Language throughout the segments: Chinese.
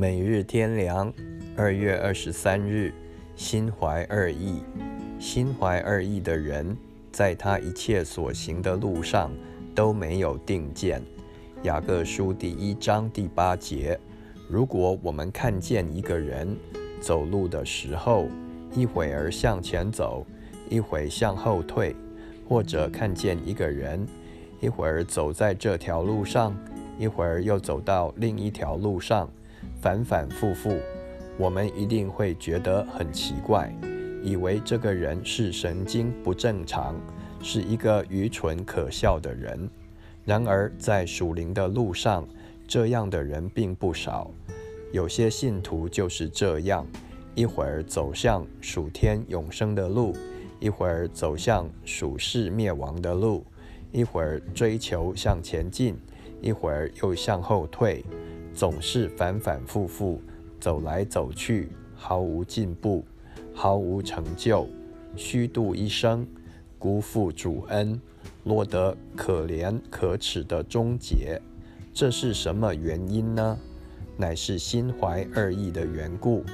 每日天良，二月二十三日，心怀二意。心怀二意的人，在他一切所行的路上都没有定见。雅各书第一章第八节：如果我们看见一个人走路的时候，一会儿向前走，一会向后退，或者看见一个人一会儿走在这条路上，一会儿又走到另一条路上。反反复复，我们一定会觉得很奇怪，以为这个人是神经不正常，是一个愚蠢可笑的人。然而，在属灵的路上，这样的人并不少。有些信徒就是这样：一会儿走向属天永生的路，一会儿走向属世灭亡的路；一会儿追求向前进，一会儿又向后退。总是反反复复走来走去，毫无进步，毫无成就，虚度一生，辜负主恩，落得可怜可耻的终结。这是什么原因呢？乃是心怀二意的缘故。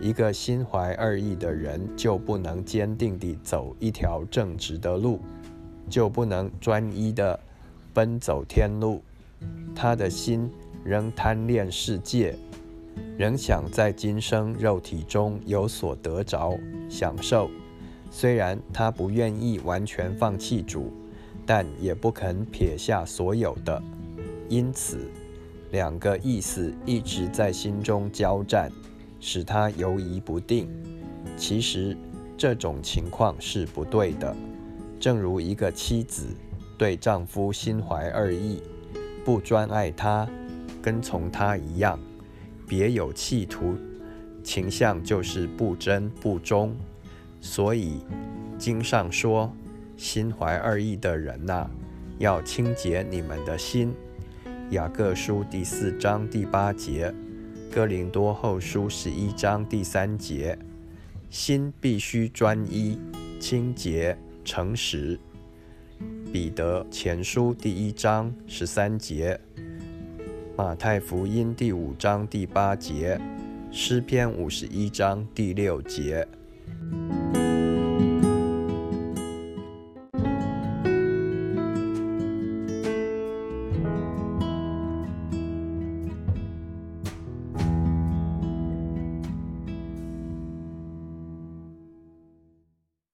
一个心怀二意的人，就不能坚定地走一条正直的路，就不能专一地奔走天路。他的心。仍贪恋世界，仍想在今生肉体中有所得着享受。虽然他不愿意完全放弃主，但也不肯撇下所有的。因此，两个意思一直在心中交战，使他犹疑不定。其实这种情况是不对的。正如一个妻子对丈夫心怀二意，不专爱他。跟从他一样，别有企图，倾向就是不真不忠。所以经上说，心怀二意的人呐，要清洁你们的心。雅各书第四章第八节，哥林多后书十一章第三节，心必须专一、清洁、诚实。彼得前书第一章十三节。马太福音第五章第八节，诗篇五十一章第六节。